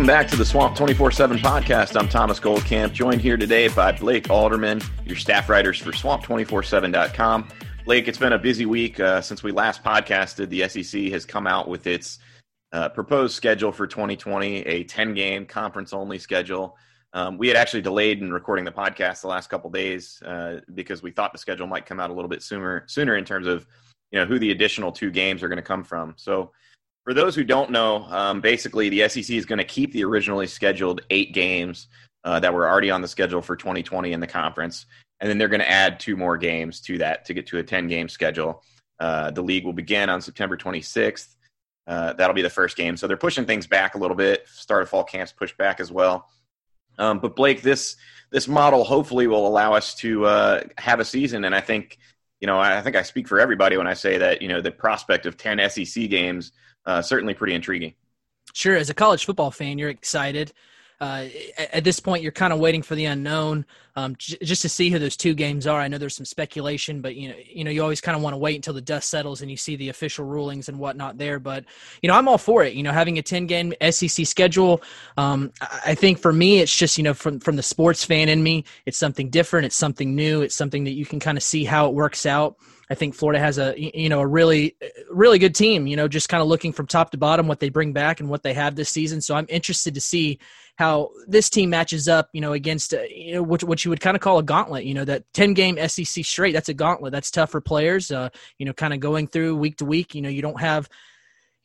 Welcome back to the Swamp 24 7 podcast. I'm Thomas Goldkamp, joined here today by Blake Alderman, your staff writers for swamp247.com. Blake, it's been a busy week uh, since we last podcasted. The SEC has come out with its uh, proposed schedule for 2020, a 10 game conference only schedule. Um, we had actually delayed in recording the podcast the last couple days uh, because we thought the schedule might come out a little bit sooner, sooner in terms of you know who the additional two games are going to come from. So for those who don't know, um, basically the SEC is going to keep the originally scheduled eight games uh, that were already on the schedule for 2020 in the conference, and then they're going to add two more games to that to get to a 10 game schedule. Uh, the league will begin on September 26th. Uh, that'll be the first game. So they're pushing things back a little bit. Start of fall camps pushed back as well. Um, but Blake, this this model hopefully will allow us to uh, have a season, and I think you know I think I speak for everybody when I say that you know the prospect of 10 SEC games Uh, certainly pretty intriguing. Sure, as a college football fan, you're excited. Uh, at this point, you're kind of waiting for the unknown, um, j- just to see who those two games are. I know there's some speculation, but you know, you know, you always kind of want to wait until the dust settles and you see the official rulings and whatnot there. But you know, I'm all for it. You know, having a 10 game SEC schedule, um, I think for me, it's just you know, from from the sports fan in me, it's something different. It's something new. It's something that you can kind of see how it works out. I think Florida has a you know a really really good team. You know, just kind of looking from top to bottom what they bring back and what they have this season. So I'm interested to see how this team matches up. You know, against uh, you know what what you would kind of call a gauntlet. You know, that 10 game SEC straight. That's a gauntlet. That's tough for players. Uh, you know, kind of going through week to week. You know, you don't have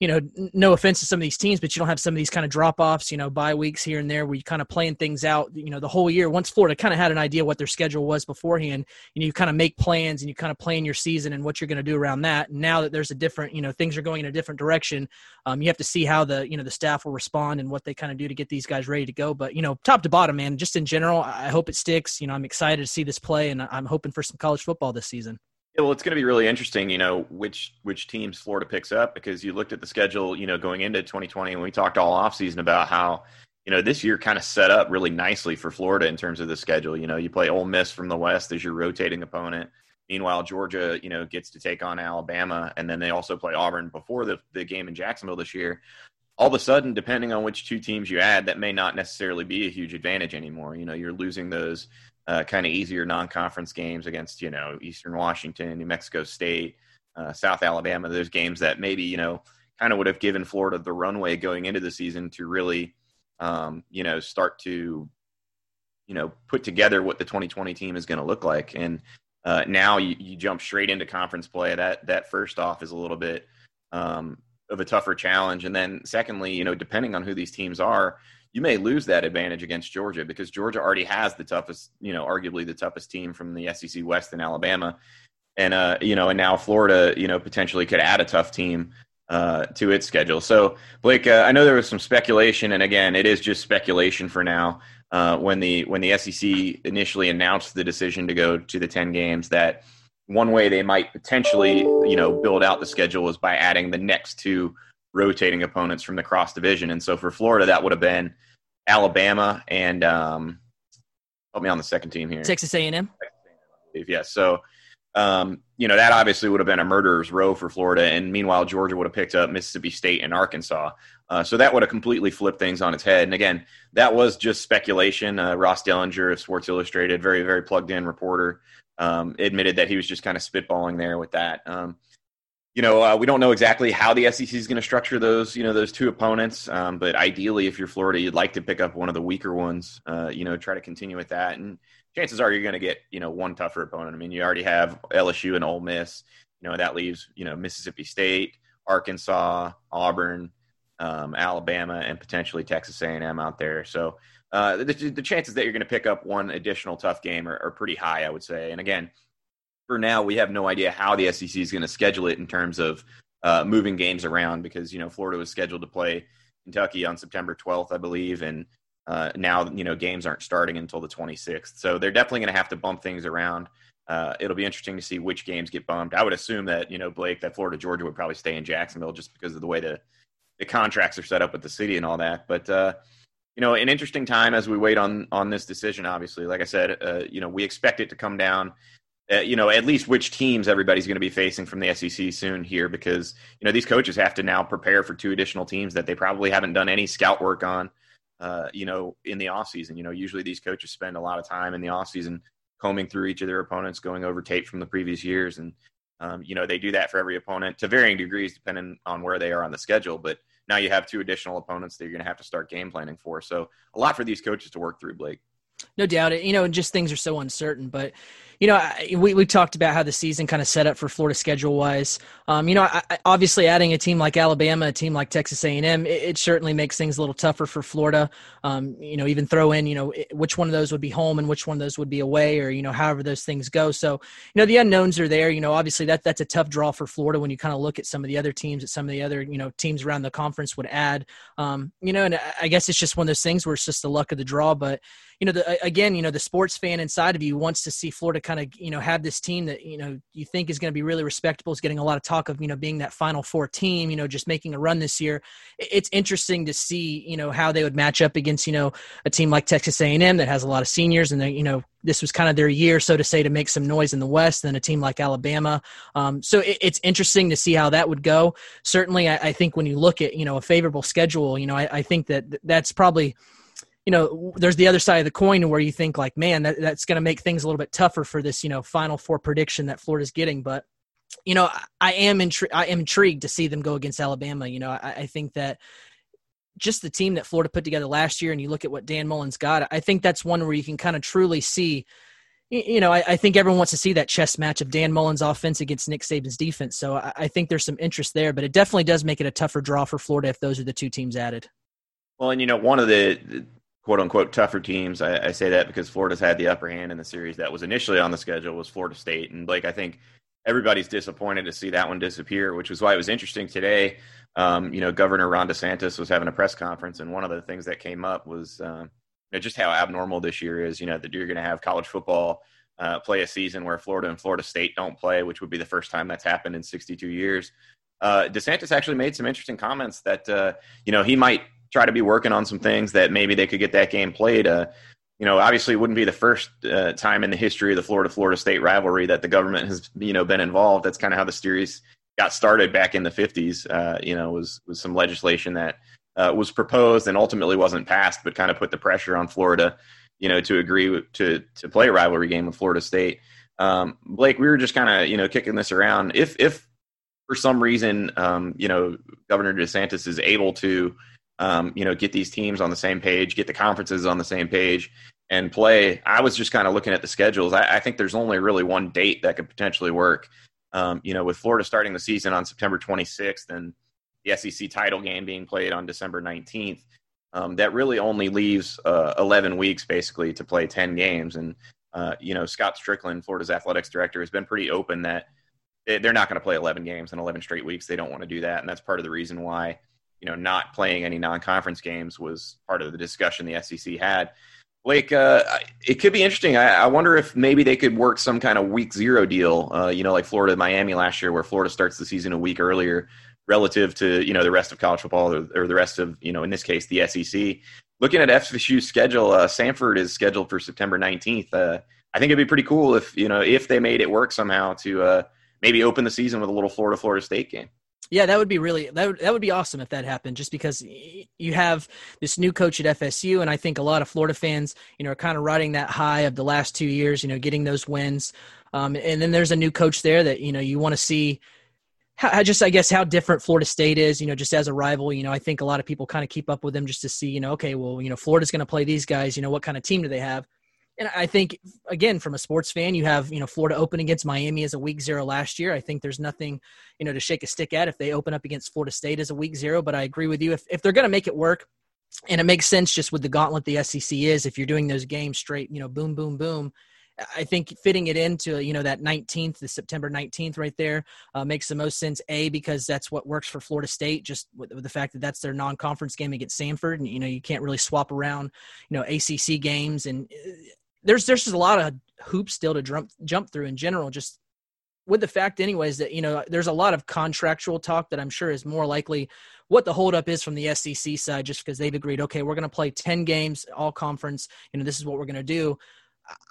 you know, no offense to some of these teams, but you don't have some of these kind of drop offs, you know, bye weeks here and there where you kind of playing things out, you know, the whole year. Once Florida kind of had an idea what their schedule was beforehand, you know, you kind of make plans and you kind of plan your season and what you're going to do around that. And now that there's a different, you know, things are going in a different direction, um, you have to see how the, you know, the staff will respond and what they kind of do to get these guys ready to go. But, you know, top to bottom, man, just in general, I hope it sticks. You know, I'm excited to see this play and I'm hoping for some college football this season. Yeah, well, it's going to be really interesting, you know, which which teams Florida picks up because you looked at the schedule, you know, going into 2020, and we talked all offseason about how, you know, this year kind of set up really nicely for Florida in terms of the schedule. You know, you play Ole Miss from the West as your rotating opponent. Meanwhile, Georgia, you know, gets to take on Alabama, and then they also play Auburn before the, the game in Jacksonville this year. All of a sudden, depending on which two teams you add, that may not necessarily be a huge advantage anymore. You know, you're losing those uh, kind of easier non-conference games against you know Eastern Washington, New Mexico State, uh, South Alabama. Those games that maybe you know kind of would have given Florida the runway going into the season to really um, you know start to you know put together what the 2020 team is going to look like. And uh, now you, you, jump straight into conference play. That that first off is a little bit um, of a tougher challenge. And then secondly, you know, depending on who these teams are, you may lose that advantage against Georgia because Georgia already has the toughest, you know, arguably the toughest team from the SEC West in Alabama, and uh, you know, and now Florida, you know, potentially could add a tough team uh, to its schedule. So, Blake, uh, I know there was some speculation, and again, it is just speculation for now. Uh, when the when the SEC initially announced the decision to go to the ten games, that one way they might potentially, you know, build out the schedule was by adding the next two rotating opponents from the cross division. And so for Florida, that would have been Alabama and um, help me on the second team here, Texas A&M. Yes. So um, you know that obviously would have been a murderer's row for Florida, and meanwhile Georgia would have picked up Mississippi State and Arkansas. Uh, so that would have completely flipped things on its head. And again, that was just speculation. Uh, Ross Dellenger of Sports Illustrated, very, very plugged in reporter, um, admitted that he was just kind of spitballing there with that. Um, you know, uh, we don't know exactly how the SEC is going to structure those, you know, those two opponents. Um, but ideally, if you're Florida, you'd like to pick up one of the weaker ones. Uh, you know, try to continue with that, and chances are you're going to get, you know, one tougher opponent. I mean, you already have LSU and Ole Miss. You know, that leaves, you know, Mississippi State, Arkansas, Auburn, um, Alabama, and potentially Texas A&M out there. So uh, the, the, chances that you're going to pick up one additional tough game are, are pretty high, I would say. And again for now, we have no idea how the SEC is going to schedule it in terms of uh, moving games around because you know Florida was scheduled to play Kentucky on September 12th, I believe, and uh, now you know games aren't starting until the 26th. So they're definitely going to have to bump things around. Uh, it'll be interesting to see which games get bumped. I would assume that you know Blake, that Florida Georgia would probably stay in Jacksonville just because of the way the the contracts are set up with the city and all that. But uh, you know, an interesting time as we wait on on this decision. Obviously, like I said, uh, you know, we expect it to come down uh, you know, at least which teams everybody's going to be facing from the SEC soon here because, you know, these coaches have to now prepare for two additional teams that they probably haven't done any scout work on, uh, you know, in the offseason. You know, usually these coaches spend a lot of time in the offseason combing through each of their opponents, going over tape from the previous years. And, um, you know, they do that for every opponent to varying degrees depending on where they are on the schedule. But now you have two additional opponents that you're going to have to start game planning for. So a lot for these coaches to work through, Blake. No doubt it. You know, just things are so uncertain. But you know, we, we talked about how the season kind of set up for Florida schedule wise. Um, you know, I, obviously adding a team like Alabama, a team like Texas A&M, it, it certainly makes things a little tougher for Florida. Um, you know, even throw in, you know, which one of those would be home and which one of those would be away or, you know, however those things go. So, you know, the unknowns are there. You know, obviously that that's a tough draw for Florida when you kind of look at some of the other teams that some of the other, you know, teams around the conference would add. Um, you know, and I guess it's just one of those things where it's just the luck of the draw. But, you know, the, again, you know, the sports fan inside of you wants to see Florida kind of, you know, have this team that, you know, you think is going to be really respectable. Is getting a lot of talk of, you know, being that final four team, you know, just making a run this year. It's interesting to see, you know, how they would match up against, you know, a team like Texas A&M that has a lot of seniors and they, you know, this was kind of their year, so to say, to make some noise in the West. Than a team like Alabama, um, so it, it's interesting to see how that would go. Certainly, I, I, think when you look at you know a favorable schedule, you know, I, I think that that's probably you know, there's the other side of the coin where you think like, man, that, that's going to make things a little bit tougher for this, you know, final four prediction that Florida's getting. But, you know, I am intri- I am intrigued to see them go against Alabama. You know, I, I think that just the team that Florida put together last year, and you look at what Dan Mullen's got, I think that's one where you can kind of truly see. You know, I, I, think everyone wants to see that chess match of Dan Mullen's offense against Nick Saban's defense. So I, I think there's some interest there, but it definitely does make it a tougher draw for Florida if those are the two teams added. Well, and you know, one of the quote unquote tougher teams. I, I, say that because Florida's had the upper hand in the series that was initially on the schedule was Florida State, and Blake, I think everybody's disappointed to see that one disappear, which was why it was interesting today. Um, you know, Governor Ron DeSantis was having a press conference, and one of the things that came up was uh, you know, just how abnormal this year is. You know, that you're going to have college football uh, play a season where Florida and Florida State don't play, which would be the first time that's happened in 62 years. Uh, DeSantis actually made some interesting comments that uh, you know he might try to be working on some things that maybe they could get that game played. Uh, you know, obviously, it wouldn't be the first uh, time in the history of the Florida Florida State rivalry that the government has you know been involved. That's kind of how the series got started back in the 50s. Uh, you know, was was some legislation that uh, was proposed and ultimately wasn't passed, but kind of put the pressure on Florida, you know, to agree to to play a rivalry game with Florida State. Um, Blake, we were just kind of you know kicking this around. If if for some reason, um, you know, Governor DeSantis is able to um, you know, get these teams on the same page, get the conferences on the same page, and play. I was just kind of looking at the schedules. I, I, think there's only really one date that could potentially work. Um, you know, with Florida starting the season on September 26th and the SEC title game being played on December 19th, um, that really only leaves uh, 11 weeks basically to play 10 games. And uh, you know, Scott Stricklin, Florida's athletics director, has been pretty open that they're not going to play 11 games in 11 straight weeks. They don't want to do that, and that's part of the reason why you know not playing any non-conference games was part of the discussion the SEC had. Blake, uh, it could be interesting. I, I, wonder if maybe they could work some kind of week zero deal, uh, you know, like Florida Miami last year, where Florida starts the season a week earlier relative to you know the rest of college football or, or the rest of you know in this case the SEC. Looking at FSU's schedule, uh, Samford is scheduled for September 19th. Uh, I think it'd be pretty cool if you know if they made it work somehow to uh, maybe open the season with a little Florida Florida State game. Yeah, that would be really that would, that would be awesome if that happened. Just because you have this new coach at FSU, and I think a lot of Florida fans, you know, are kind of riding that high of the last two years. You know, getting those wins, um, and then there's a new coach there that you know you want to see. How, just I guess how different Florida State is, you know, just as a rival. You know, I think a lot of people kind of keep up with them just to see, you know, okay, well, you know, Florida's going to play these guys. You know, what kind of team do they have? And I think again from a sports fan, you have you know Florida open against Miami as a week zero last year. I think there's nothing you know to shake a stick at if they open up against Florida State as a week zero. But I agree with you if if they're going to make it work, and it makes sense just with the gauntlet the SEC is. If you're doing those games straight, you know, boom, boom, boom. I think fitting it into you know that 19th, the September 19th, right there, uh, makes the most sense. A because that's what works for Florida State, just with, with, the fact that that's their non-conference game against Samford, and you know you can't really swap around, you know, ACC games, and uh, there's there's just a lot of hoops still to jump jump through in general. Just with the fact, anyways, that you know there's a lot of contractual talk that I'm sure is more likely what the holdup is from the SEC side, just because they've agreed, okay, we're going to play ten games, all conference. You know, this is what we're going to do.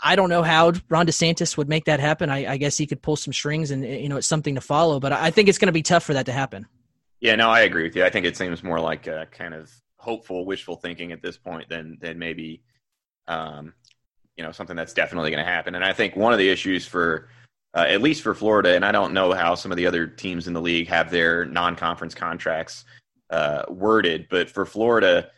I don't know how Ron DeSantis would make that happen. I, I, guess he could pull some strings, and you know, it's something to follow. But I think it's going to be tough for that to happen. Yeah, no, I agree with you. I think it seems more like a kind of hopeful, wishful thinking at this point than than maybe um, you know something that's definitely going to happen. And I think one of the issues for uh, at least for Florida, and I don't know how some of the other teams in the league have their non-conference contracts uh, worded, but for Florida,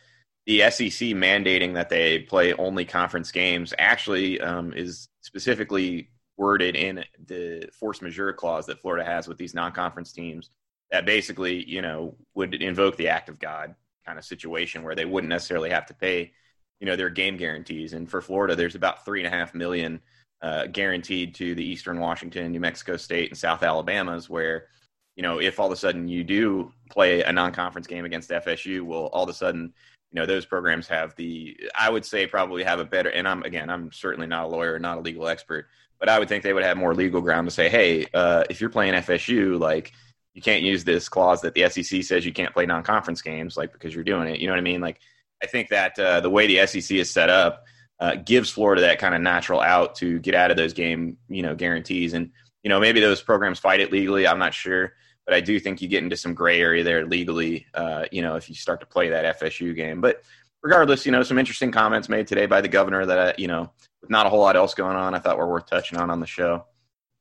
the SEC mandating that they play only conference games actually um, is specifically worded in the force majeure clause that Florida has with these non-conference teams. That basically, you know, would invoke the act of God kind of situation where they wouldn't necessarily have to pay you know their game guarantees. And for Florida, there's about three and a half million uh, guaranteed to the Eastern Washington, New Mexico State, and South Alabama's. Where you know if all of a sudden you do play a non-conference game against FSU, well, all of a sudden you know those programs have the I would say probably have a better. And I'm again, I'm certainly not a lawyer, not a legal expert, but I would think they would have more legal ground to say, hey, uh, if you're playing FSU, like you can't use this clause that the SEC says you can't play non-conference games, like because you're doing it. You know what I mean? Like I think that uh, the way the SEC is set up uh, gives Florida that kind of natural out to get out of those game, you know, guarantees. And you know, maybe those programs fight it legally. I'm not sure, but I do think you get into some gray area there legally. Uh, you know, if you start to play that FSU game, but regardless, you know, some interesting comments made today by the governor that uh, you know, with not a whole lot else going on, I thought were worth touching on on the show.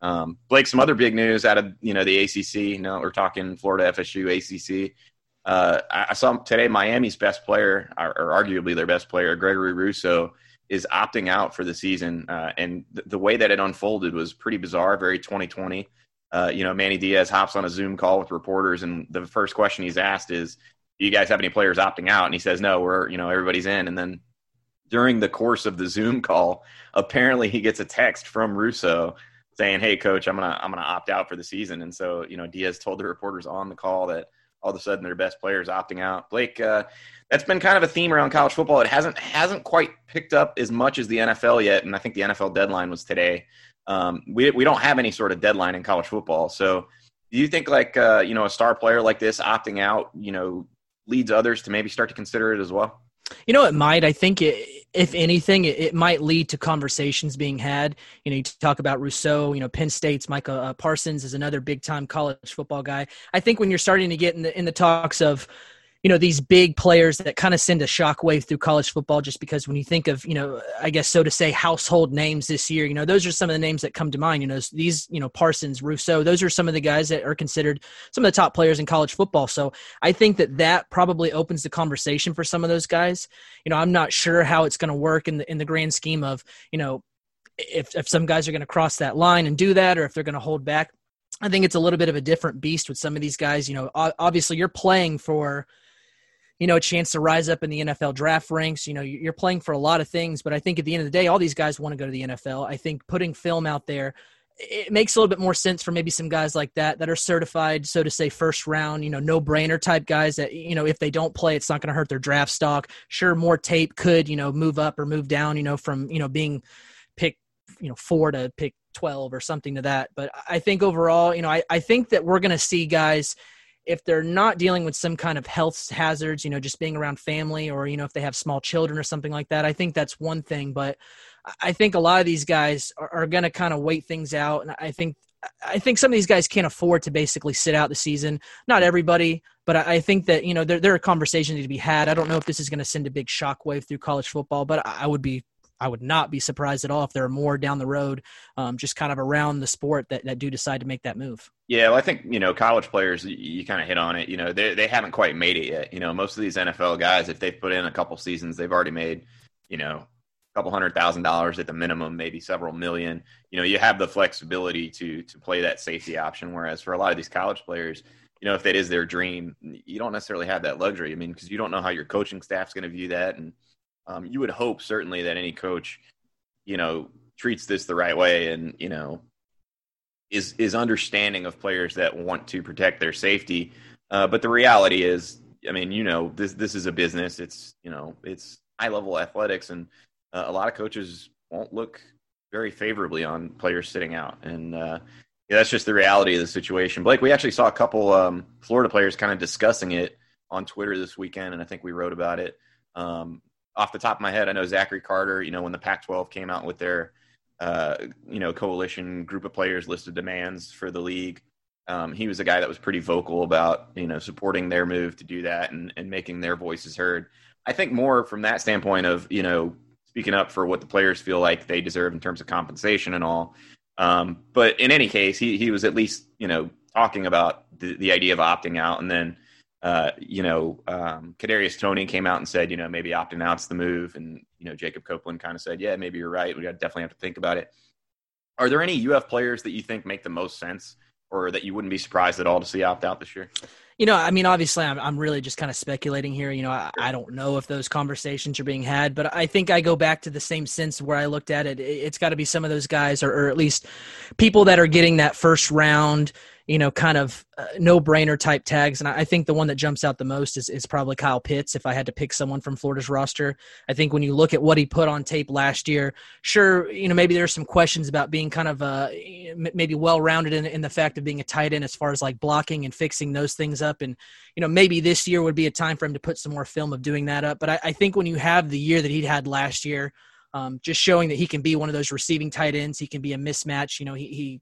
Um, Blake, some other big news out of you know the ACC. Know, we're talking Florida FSU ACC. Uh, I saw today Miami's best player, or, arguably their best player, Gregory Rousseau, is opting out for the season. Uh, and th- the way that it unfolded was pretty bizarre, very 2020. Uh, you know, Manny Diaz hops on a Zoom call with reporters, and the first question he's asked is, "Do you guys have any players opting out?" And he says, "No, we're you know everybody's in." And then during the course of the Zoom call, apparently he gets a text from Russo saying, "Hey, coach, I'm gonna I'm gonna opt out for the season." And so you know Diaz told the reporters on the call that all of a sudden their best players opting out. Blake, uh, that's been kind of a theme around college football. It hasn't hasn't quite picked up as much as the NFL yet, and I think the NFL deadline was today. Um, we we don't have any sort of deadline in college football, so do you think like uh, you know a star player like this opting out, you know, leads others to maybe start to consider it as well? You know, it might. I think, it, if anything, it, it, might lead to conversations being had. You know, you talk about Rousseau. You know, Penn State's Micah uh, Parsons is another big time college football guy. I think when you're starting to get in the in the talks of you know these big players that kind of send a shockwave through college football just because when you think of you know i guess so to say household names this year you know those are some of the names that come to mind you know these you know parsons rousseau those are some of the guys that are considered some of the top players in college football. So i think that that probably opens the conversation for some of those guys. You know i'm not sure how it's going to work in the in the grand scheme of you know if if some guys are going to cross that line and do that or if they're going to hold back. I think it's a little bit of a different beast with some of these guys you know obviously you're playing for you know, a chance to rise up in the NFL draft ranks. You know, you're playing for a lot of things, but I think at the end of the day, all these guys want to go to the NFL. I think putting film out there, it makes a little bit more sense for maybe some guys like that that are certified, so to say, first round, you know, no brainer type guys that, you know, if they don't play, it's not going to hurt their draft stock. Sure, more tape could, you know, move up or move down, you know, from, you know, being picked, you know, four to pick 12 or something to that. But I think overall, you know, I, I think that we're going to see guys – if they're not dealing with some kind of health hazards, you know, just being around family or, you know, if they have small children or something like that, I think that's one thing. But I think a lot of these guys are, are going to kind of wait things out. And I think I think some of these guys can't afford to basically sit out the season. Not everybody, but I think that you know there there are conversations to be had. I don't know if this is going to send a big shockwave through college football, but I would be I would not be surprised at all if there are more down the road, um, just kind of around the sport that, that do decide to make that move. Yeah, well, I think you know college players. You, you kind of hit on it. You know, they they haven't quite made it yet. You know, most of these NFL guys, if they've put in a couple seasons, they've already made you know a couple hundred thousand dollars at the minimum, maybe several million. You know, you have the flexibility to to play that safety option. Whereas for a lot of these college players, you know, if that is their dream, you don't necessarily have that luxury. I mean, because you don't know how your coaching staff's going to view that and um, you would hope certainly that any coach, you know, treats this the right way and you know is is understanding of players that want to protect their safety. Uh, but the reality is, I mean, you know, this this is a business. It's you know, it's high level athletics, and uh, a lot of coaches won't look very favorably on players sitting out, and uh, yeah, that's just the reality of the situation. Blake, we actually saw a couple um, Florida players kind of discussing it on Twitter this weekend, and I think we wrote about it. Um, off the top of my head, I know Zachary Carter. You know, when the Pac-12 came out with their uh, you know coalition group of players listed demands for the league, um, he was a guy that was pretty vocal about you know supporting their move to do that and, and making their voices heard. I think more from that standpoint of you know speaking up for what the players feel like they deserve in terms of compensation and all. Um, but in any case, he he was at least you know talking about the, the idea of opting out and then uh, you know, um, Kadarius Toney came out and said, you know, maybe opting out's the move, and you know, Jacob Copeland kind of said, yeah, maybe you're right. We definitely have to think about it. Are there any UF players that you think make the most sense, or that you wouldn't be surprised at all to see opt out this year? You know, I mean, obviously, I'm, I'm really just kind of speculating here. You know, I, I don't know if those conversations are being had, but I think I go back to the same sense where I looked at it. It's got to be some of those guys, or, or at least people that are getting that first round you know, kind of uh, no brainer type tags. And I, I think the one that jumps out the most is, is probably Kyle Pitts. If I had to pick someone from Florida's roster, I think when you look at what he put on tape last year, sure, you know, maybe there's some questions about being kind of uh, maybe well rounded in, in the fact of being a tight end as far as like blocking and fixing those things up. And, you know, maybe this year would be a time for him to put some more film of doing that up. But I, I think when you have the year that he had last year, um, just showing that he can be one of those receiving tight ends. He can be a mismatch. You know, he, he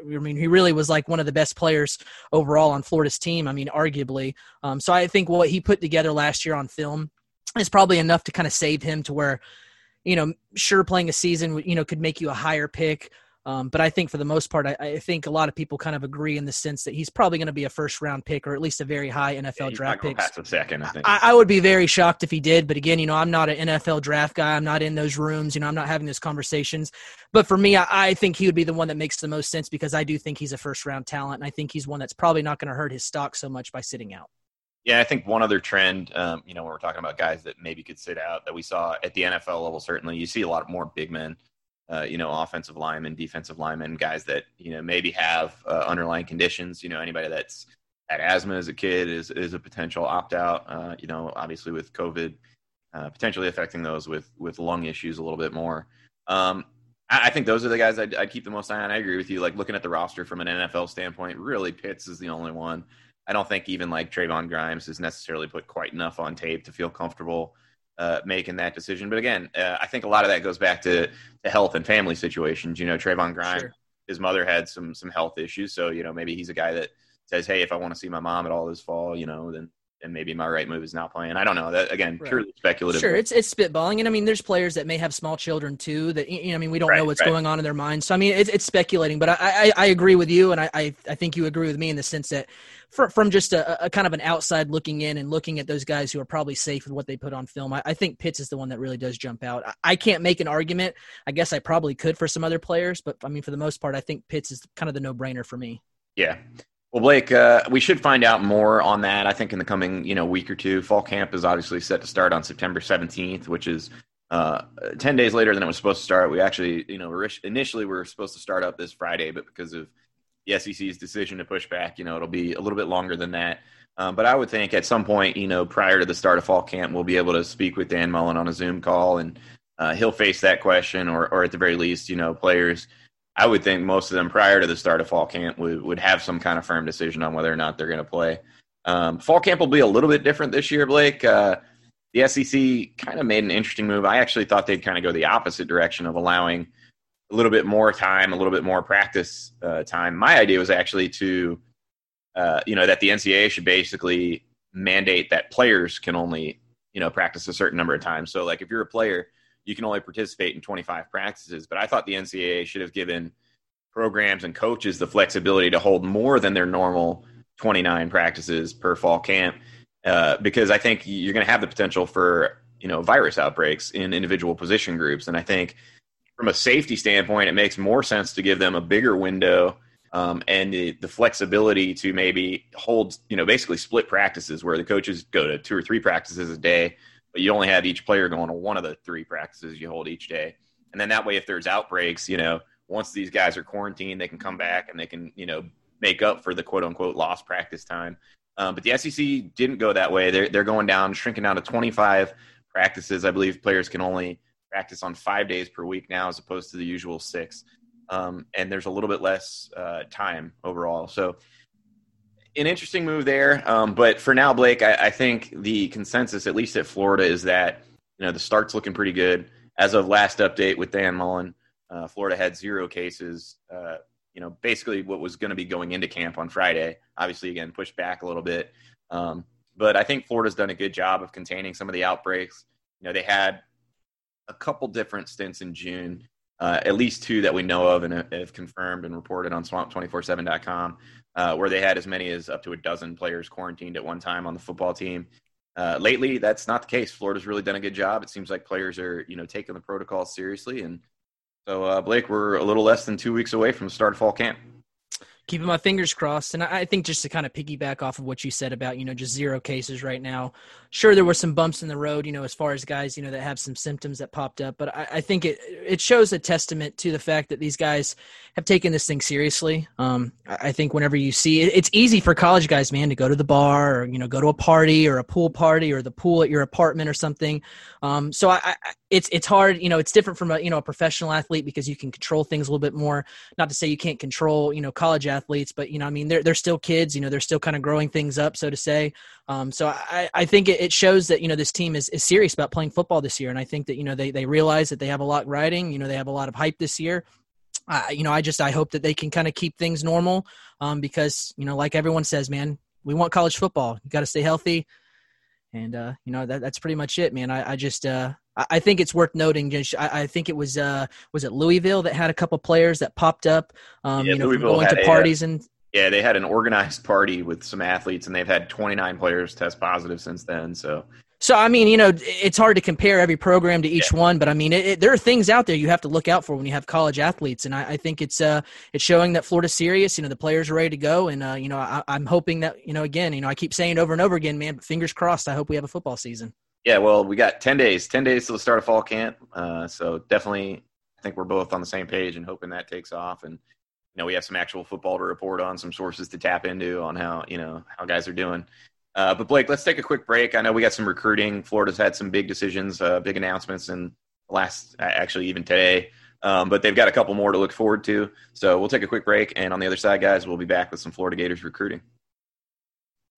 I mean, he really was like one of the best players overall on Florida's team. I mean, arguably. Um, so I think what he put together last year on film is probably enough to kind of save him to where, you know, sure playing a season, you know, could make you a higher pick. Um, but I think for the most part, I, I, think a lot of people kind of agree in the sense that he's probably going to be a first round pick or at least a very high NFL yeah, draft pick. Past a second, I think. I, I, would be very shocked if he did. But again, you know, I'm not an NFL draft guy. I'm not in those rooms. You know, I'm not having those conversations. But for me, I, I think he would be the one that makes the most sense because I do think he's a first round talent, and I think he's one that's probably not going to hurt his stock so much by sitting out. Yeah, I think one other trend, um, you know, when we're talking about guys that maybe could sit out that we saw at the NFL level, certainly you see a lot more big men uh, you know, offensive linemen, defensive linemen, guys that you know maybe have uh, underlying conditions. You know, anybody that's had asthma as a kid is is a potential opt out. Uh, you know, obviously with COVID, uh, potentially affecting those with with lung issues a little bit more. Um, I, I, think those are the guys I'd, I'd, keep the most eye on. I agree with you. Like looking at the roster from an NFL standpoint, really Pitts is the only one. I don't think even like Trevon Grimes has necessarily put quite enough on tape to feel comfortable uh, making that decision. But again, uh, I think a lot of that goes back to to health and family situations. You know, Trevon Grimes, sure. his mother had some some health issues, so you know maybe he's a guy that says, "Hey, if I want to see my mom at all this fall, you know, then and maybe my right move is not playing. I don't know. That again, right. purely speculative. Sure, it's it's spitballing, and I mean, there's players that may have small children too. That you know, I mean, we don't right, know what's right. going on in their minds. So I mean, it's, it's speculating. But I, I, I agree with you, and I, I I think you agree with me in the sense that from from just a, a, kind of an outside looking in and looking at those guys who are probably safe with what they put on film, I, I think Pitts is the one that really does jump out. I, I can't make an argument. I guess I probably could for some other players, but I mean, for the most part, I think Pitts is kind of the no brainer for me. Yeah. Well, Blake, uh, we should find out more on that. I think in the coming you know week or two. Fall camp is obviously set to start on September 17th, which is uh, 10 days later than it was supposed to start. We actually, you know, initially we were supposed to start up this Friday, but because of the SEC's decision to push back, you know, it'll be a little bit longer than that. Um, but I would think at some point, you know, prior to the start of fall camp, we'll be able to speak with Dan Mullen on a Zoom call, and uh, he'll face that question, or, or at the very least, you know, players I would think most of them prior to the start of fall camp would, would have some kind of firm decision on whether or not they're going to play. Um, fall camp will be a little bit different this year, Blake. Uh, the SEC kind of made an interesting move. I actually thought they'd kind of go the opposite direction of allowing a little bit more time, a little bit more practice uh, time. My idea was actually to, uh, you know, that the NCAA should basically mandate that players can only, you know, practice a certain number of times. So, like, if you're a player, you can only participate in 25 practices. But I thought the NCAA should have given programs and coaches the flexibility to hold more than their normal 29 practices per fall camp, uh, because I think you're going to have the potential for you know virus outbreaks in individual position groups, and I think from a safety standpoint, it makes more sense to give them a bigger window um, and the, the, flexibility to maybe hold, you know, basically split practices where the coaches go to two or three practices a day, but you only have each player going to one of the three practices you hold each day. And then that way, if there's outbreaks, you know, once these guys are quarantined, they can come back and they can, you know, make up for the quote unquote lost practice time. Um, but the SEC didn't go that way. They're, they're going down, shrinking down to 25 practices. I believe players can only practice on five days per week now as opposed to the usual six. Um, and there's a little bit less uh, time overall. So, an interesting move there. Um, but for now, Blake, I, I, think the consensus, at least at Florida, is that you know the start's looking pretty good. As of last update with Dan Mullen, uh, Florida had zero cases. Uh, you know, basically what was going to be going into camp on Friday. Obviously, again, pushed back a little bit. Um, but I think Florida's done a good job of containing some of the outbreaks. You know, they had a couple different stints in June, uh, at least two that we know of and have confirmed and reported on swamp247.com, uh, where they had as many as up to a dozen players quarantined at one time on the football team. Uh, lately, that's not the case. Florida's really done a good job. It seems like players are, you know, taking the protocol seriously. And so, uh, Blake, we're a little less than two weeks away from the start of fall camp keeping my fingers crossed. And I think just to kind of piggyback off of what you said about, you know, just zero cases right now. Sure, there were some bumps in the road, you know, as far as guys, you know, that have some symptoms that popped up. But I, I think it it shows a testament to the fact that these guys have taken this thing seriously. Um, I think whenever you see it, it's easy for college guys, man, to go to the bar or, you know, go to a party or a pool party or the pool at your apartment or something. Um, so I, I it's it's hard you know it's different from a you know a professional athlete because you can control things a little bit more not to say you can't control you know college athletes but you know i mean they're, they're still kids you know they're still kind of growing things up so to say. Um, so i i think it, it, shows that you know this team is, is serious about playing football this year and i think that you know they they realize that they have a lot riding you know they have a lot of hype this year. Uh, you know i just i hope that they can kind of keep things normal um, because you know like everyone says man we want college football. You got to stay healthy and uh, you know that, that's pretty much it, man. I, I just uh, I think it's worth noting. I, I think it was uh, was it Louisville that had a couple players that popped up, um, yeah, you know, Louisville going to parties a, and. Yeah, they had an organized party with some athletes, and they've had 29 players test positive since then. So so I mean, you know, it's hard to compare every program to each yeah. one, but I mean, it, it, there are things out there you have to look out for when you have college athletes, and I, I think it's uh it's showing that Florida's serious. You know, the players are ready to go, and uh, you know, I, am hoping that you know, again, you know, I keep saying over and over again, man, but fingers crossed. I hope we have a football season. Yeah, well, we got 10 days, 10 days till the start of fall camp, uh, so definitely, I think we're both on the same page and hoping that takes off, and you know, we have some actual football to report on, some sources to tap into on how you know how guys are doing. Uh, but Blake, let's take a quick break. I know we got some recruiting. Florida's had some big decisions, uh, big announcements in last, actually even today. Um, but they've got a couple more to look forward to. So we'll take a quick break, and on the other side, guys, we'll be back with some Florida Gators recruiting.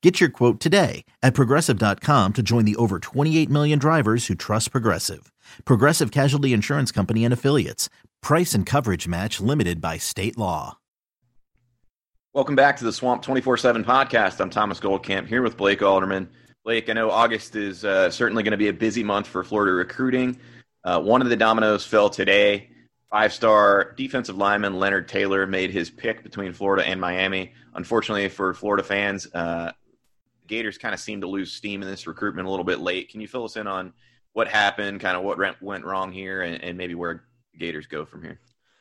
Get your quote today at progressive.com to join the over 28 million drivers who trust Progressive. Progressive Casualty Insurance Company and Affiliates. Price and coverage match limited by state law. Welcome back to the Swamp 24 7 podcast. I'm Thomas Goldkamp here with Blake Alderman. Blake, I know August is uh, certainly going to be a busy month for Florida recruiting. Uh, one of the dominoes fell today. Five star defensive lineman Leonard Taylor made his pick between Florida and Miami. Unfortunately for Florida fans, uh, Gators kind of seemed to lose steam in this recruitment a little bit late. Can you fill us in on what happened, kind of what went wrong here, and, and maybe where Gators go from here?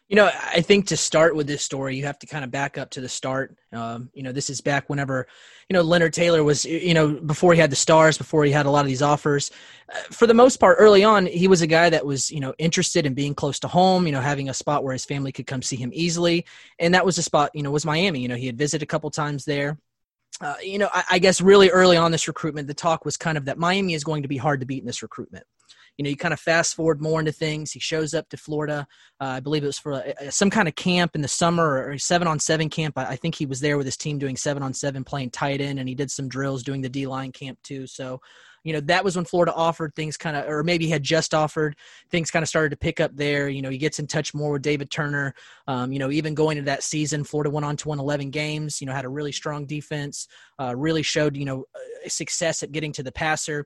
You know, I think to start with this story, you have to kind of back up to the start. Um, you know, this is back whenever, you know, Leonard Taylor was, you know, before he had the stars, before he had a lot of these offers. Uh, for the most part, early on, he was a guy that was, you know, interested in being close to home, you know, having a spot where his family could come see him easily. And that was a spot, you know, was Miami. You know, he had visited a couple times there. Uh, you know, I, I guess really early on this recruitment, the talk was kind of that Miami is going to be hard to beat in this recruitment you know, you kind of fast forward more into things. He shows up to Florida. Uh, I believe it was for a, some kind of camp in the summer or seven on seven camp. I, I, think he was there with his team doing seven on seven, playing tight end, and he did some drills doing the D line camp too. So, you know, that was when Florida offered things kind of, or maybe had just offered things kind of started to pick up there. You know, he gets in touch more with David Turner. Um, you know, even going into that season, Florida went on to win 11 games, you know, had a really strong defense, uh, really showed, you know, success at getting to the passer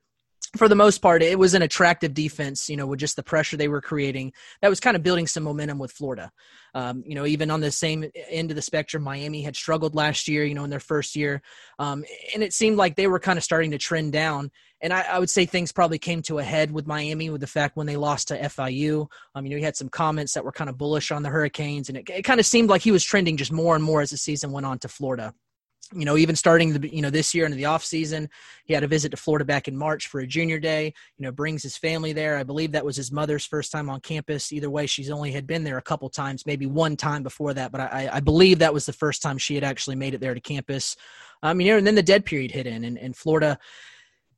for the most part, it was an attractive defense, you know, with just the pressure they were creating. That was kind of building some momentum with Florida. Um, you know, even on the same end of the spectrum, Miami had struggled last year, you know, in their first year. Um, and it seemed like they were kind of starting to trend down. And I, I, would say things probably came to a head with Miami with the fact when they lost to FIU. Um, you know, he had some comments that were kind of bullish on the Hurricanes, and it, it kind of seemed like he was trending just more and more as the season went on to Florida you know, even starting the you know this year into the off season, he had a visit to Florida back in March for a junior day. You know, brings his family there. I believe that was his mother's first time on campus. Either way, she's only had been there a couple times, maybe one time before that, but I, I believe that was the first time she had actually made it there to campus. Um, you know, and then the dead period hit in, and, and Florida.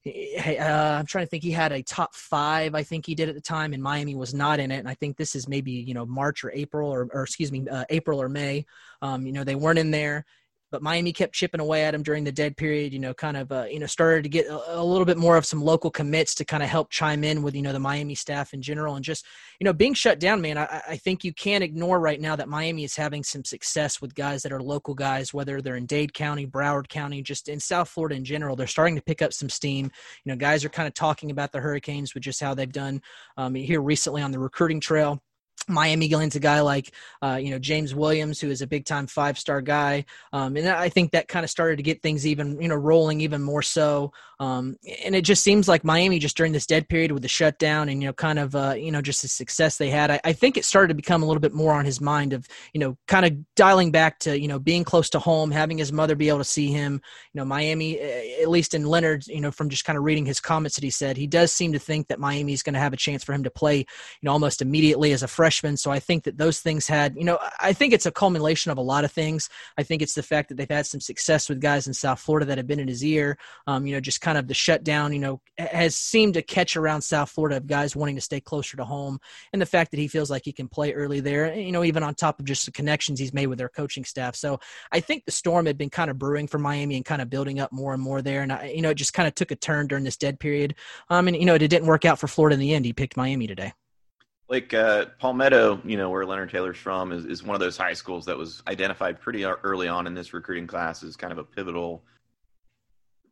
Uh, I'm trying to think. He had a top five, I think he did at the time, and Miami was not in it. And I think this is maybe you know March or April or, or excuse me, uh, April or May. Um, you know they weren't in there but Miami kept chipping away at him during the dead period. You know, kind of uh, you know started to get a, a, little bit more of some local commits to kind of help chime in with you know the Miami staff in general, and just you know being shut down, man. I, I think you can't ignore right now that Miami is having some success with guys that are local guys, whether they're in Dade County, Broward County, just in South Florida in general. They're starting to pick up some steam. You know, guys are kind of talking about the Hurricanes with just how they've done um, here recently on the recruiting trail. Miami lands a guy like uh, you know James Williams, who is a big time five star guy, um, and I think that kind of started to get things even you know rolling even more so. Um, and it just seems like Miami just during this dead period with the shutdown and you know kind of uh, you know just the success they had, I, I, think it started to become a little bit more on his mind of you know kind of dialing back to you know being close to home, having his mother be able to see him. You know Miami, at least in Leonard, you know from just kind of reading his comments that he said, he does seem to think that Miami is going to have a chance for him to play you know almost immediately as a freshman. So I think that those things had, you know, I think it's a culmination of a lot of things. I think it's the fact that they've had some success with guys in South Florida that have been in his ear. Um, you know, just kind of the shutdown, you know, has seemed to catch around South Florida of guys wanting to stay closer to home. And the fact that he feels like he can play early there, you know, even on top of just the connections he's made with their coaching staff. So I think the storm had been kind of brewing for Miami and kind of building up more and more there. And, I, you know, it just kind of took a turn during this dead period. Um, and, you know, it didn't work out for Florida in the end. He picked Miami today like uh, Palmetto, you know, where Leonard Taylor's from, is, is one of those high schools that was identified pretty early on in this recruiting class as kind of a pivotal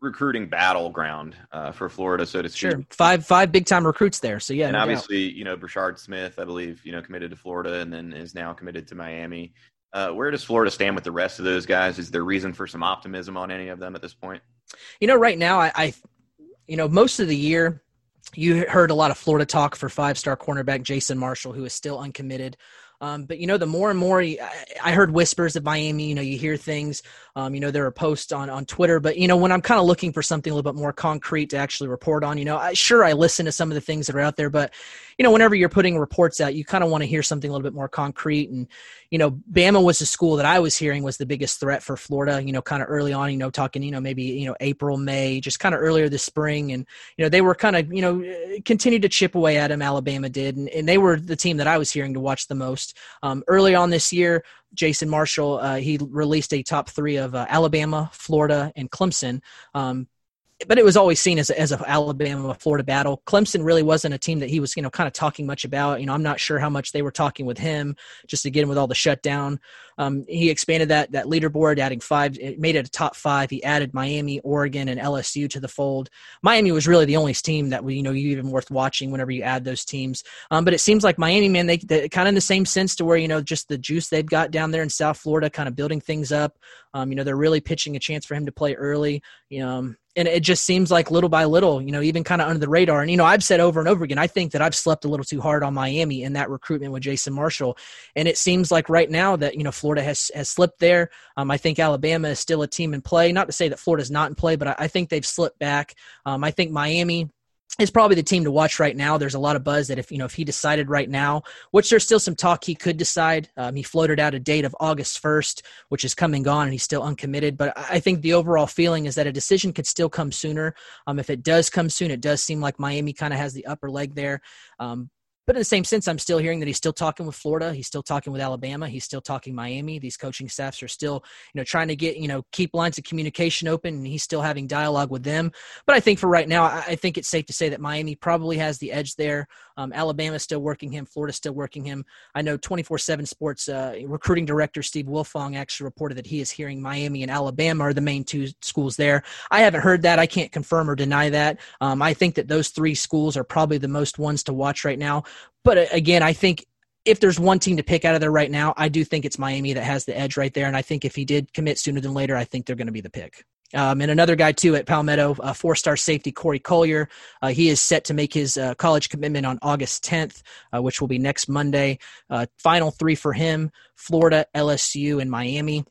recruiting battleground uh, for Florida, so to speak. Sure, five five big time recruits there. So yeah, and no obviously, doubt. you know, Brashard Smith, I believe, you know, committed to Florida and then is now committed to Miami. Uh, where does Florida stand with the rest of those guys? Is there reason for some optimism on any of them at this point? You know, right now, I, I you know, most of the year you heard a lot of Florida talk for five star cornerback Jason Marshall, who is still uncommitted. Um, but you know, the more and more I heard whispers of Miami, you know, you hear things. Um, you know, there are posts on on Twitter, but you know, when I'm kind of looking for something a little bit more concrete to actually report on, you know, I, sure I listen to some of the things that are out there, but you know, whenever you're putting reports out, you kind of want to hear something a little bit more concrete. And you know, Bama was the school that I was hearing was the biggest threat for Florida. You know, kind of early on, you know, talking, you know, maybe you know April, May, just kind of earlier this spring, and you know, they were kind of you know continued to chip away at him. Alabama did, and, and they were the team that I was hearing to watch the most. Um, early on this year, Jason Marshall, uh, he released a top three of uh, Alabama, Florida, and Clemson. Um, but it was always seen as a, as a Alabama Florida battle. Clemson really wasn't a team that he was you know kind of talking much about. You know, I'm not sure how much they were talking with him just again with all the shutdown. Um, he expanded that that leaderboard, adding five, it made it a top five. He added Miami, Oregon, and LSU to the fold. Miami was really the only team that we you know you even worth watching whenever you add those teams. Um, but it seems like Miami, man, they, they kind of in the same sense to where you know just the juice they've got down there in South Florida, kind of building things up. Um, you know, they're really pitching a chance for him to play early. You know, um, and it just seems like little by little, you know, even kind of under the radar. And you know, I've said over and over again, I think that I've slept a little too hard on Miami in that recruitment with Jason Marshall, and it seems like right now that you know Florida has has slipped there. Um, I think Alabama is still a team in play. Not to say that Florida's not in play, but I, I think they've slipped back. Um, I think Miami is probably the team to watch right now. There's a lot of buzz that if you know if he decided right now, which there's still some talk he could decide. Um, he floated out a date of August 1st, which is coming on, and he's still uncommitted. But I think the overall feeling is that a decision could still come sooner. Um, if it does come soon, it does seem like Miami kind of has the upper leg there. Um, but in the same sense, I'm still hearing that he's still talking with Florida. He's still talking with Alabama. He's still talking Miami. These coaching staffs are still, you know, trying to get, you know, keep lines of communication open and he's still having dialogue with them. But I think for right now, I think it's safe to say that Miami probably has the edge there. Um, Alabama's still working him. Florida's still working him. I know 24 7 Sports uh, recruiting director Steve Wiltfong actually reported that he is hearing Miami and Alabama are the main two schools there. I haven't heard that. I can't confirm or deny that. Um, I think that those three schools are probably the most ones to watch right now. But uh, again, I think if there's one team to pick out of there right now, I do think it's Miami that has the edge right there. And I think if he did commit sooner than later, I think they're going to be the pick. Um, and another guy too at Palmetto, uh, four-star safety Corey Collier. Uh, he is set to make his uh, college commitment on August 10th, uh, which will be next Monday. Uh, final three for him: Florida, LSU, and Miami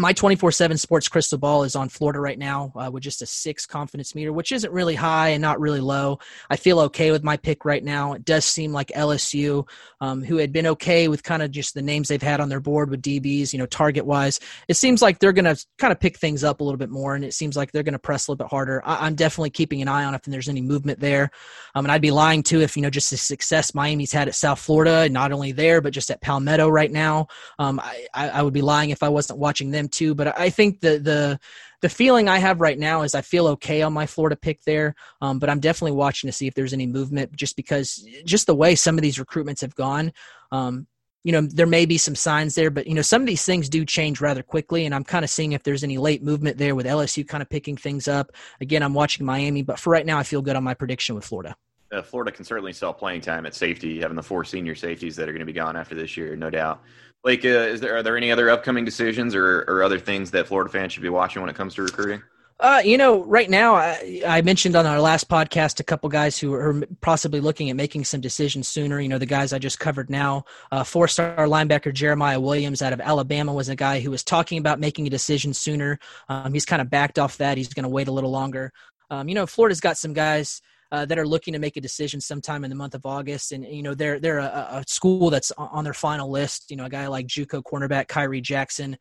my 24-7 sports crystal ball is on florida right now uh, with just a six confidence meter which isn't really high and not really low. I feel okay with my pick right now. It does seem like lsu um, who had been okay with kind of just the names they've had on their board with dbs you know target wise it seems like they're going to kind of pick things up a little bit more and it seems like they're going to press a little bit harder. I- am definitely keeping an eye on if there's any movement there. Um, and i'd be lying too if you know just the success miami's had at south florida not only there but just at palmetto right now. Um, I, I would be lying if i wasn't watching them too. But I think the the the feeling I have right now is I feel okay on my Florida pick there. Um, but I'm definitely watching to see if there's any movement, just because just the way some of these recruitments have gone. Um, you know, there may be some signs there, but you know, some of these things do change rather quickly, and I'm kind of seeing if there's any late movement there with LSU kind of picking things up. Again, I'm watching Miami, but for right now, I feel good on my prediction with Florida. Uh, Florida can certainly sell playing time at safety, having the four senior safeties that are going to be gone after this year, no doubt. Like, uh, is there are there any other upcoming decisions or, or other things that Florida fans should be watching when it comes to recruiting? Uh, you know, right now, I, I, mentioned on our last podcast a couple guys who are possibly looking at making some decisions sooner. You know, the guys I just covered now. Uh, four star linebacker Jeremiah Williams out of Alabama was a guy who was talking about making a decision sooner. Um, he's kind of backed off that. He's going to wait a little longer. Um, you know, Florida's got some guys uh, that are looking to make a decision sometime in the month of August. And you know, they're they're a, a school that's on their final list. You know, a guy like JUCO cornerback Khyree Jackson.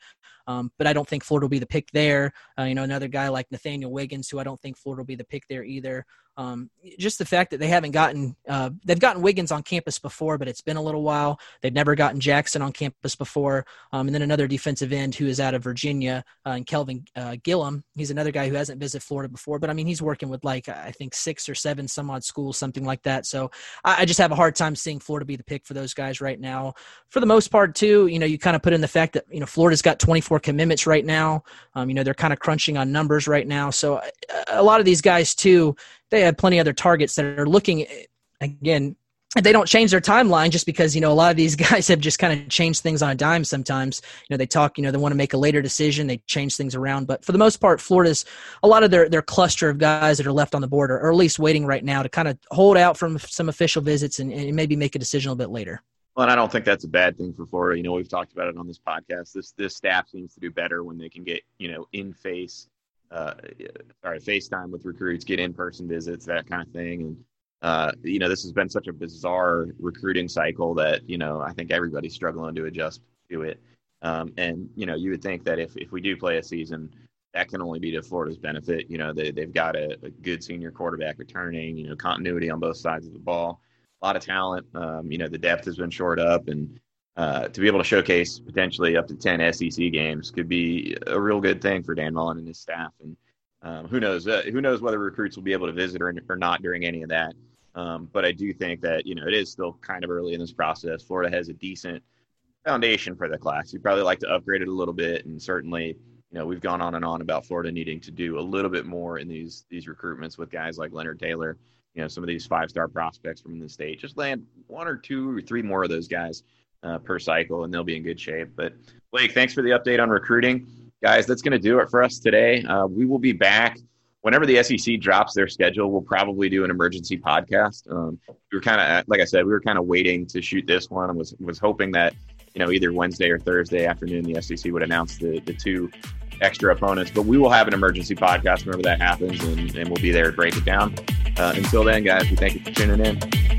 Um, but I don't think Florida will be the pick there. Uh, you know, another guy like Nathaniel Wiggins, who I don't think Florida will be the pick there either. Um, just the fact that they haven't gotten uh, they've gotten Wiggins on campus before, but it's been a little while. They've never gotten Jackson on campus before, um, and then another defensive end who is out of Virginia, uh, and Kelvin uh, Gillum. He's another guy who hasn't visited Florida before, but I mean he's working with like I think six or seven some odd schools, something like that. So I, I just have a hard time seeing Florida be the pick for those guys right now. For the most part, too, you know, you kind of put in the fact that you know Florida's got 24 commitments right now. Um, you know, they're kind of crunching on numbers right now, so uh, a lot of these guys too they have plenty other targets that are looking again they don't change their timeline just because you know a lot of these guys have just kind of changed things on a dime sometimes you know they talk you know they want to make a later decision they change things around but for the most part florida's a lot of their their cluster of guys that are left on the board or at least waiting right now to kind of hold out from some official visits and, and maybe make a decision a little bit later well, and I don't think that's a bad thing for Florida. You know, we've talked about it on this podcast. This this staff seems to do better when they can get you know in face uh, sorry, FaceTime with recruits, get in person visits, that kind of thing. And, uh, you know, this has been such a bizarre recruiting cycle that, you know, I think everybody's struggling to adjust to it. Um, and, you know, you would think that if, if we do play a season, that can only be to Florida's benefit. You know, they, they've got a, a good senior quarterback returning, you know, continuity on both sides of the ball, a lot of talent. Um, you know, the depth has been shored up and, uh, to be able to showcase potentially up to 10 SEC games could be a real good thing for Dan Mullen and his staff. And um, who knows? Uh, who knows whether recruits will be able to visit or, or not during any of that. Um, but I do think that you know it is still kind of early in this process. Florida has a decent foundation for the class. You'd probably like to upgrade it a little bit, and certainly, you know, we've gone on and on about Florida needing to do a little bit more in these these recruitments with guys like Leonard Taylor. You know, some of these five star prospects from the state. Just land one or two or three more of those guys uh, per cycle, and they'll be in good shape. But Blake, thanks for the update on recruiting, guys. That's going to do it for us today. Uh, we will be back whenever the SEC drops their schedule, we'll probably do an emergency podcast. Um, we were kind of, like I said, we were kind of waiting to shoot this one. and was was hoping that you know either Wednesday or Thursday afternoon the SEC would announce the the two extra opponents. But we will have an emergency podcast whenever that happens, and, and we'll be there to break it down. Uh, until then, guys, we thank you for tuning in.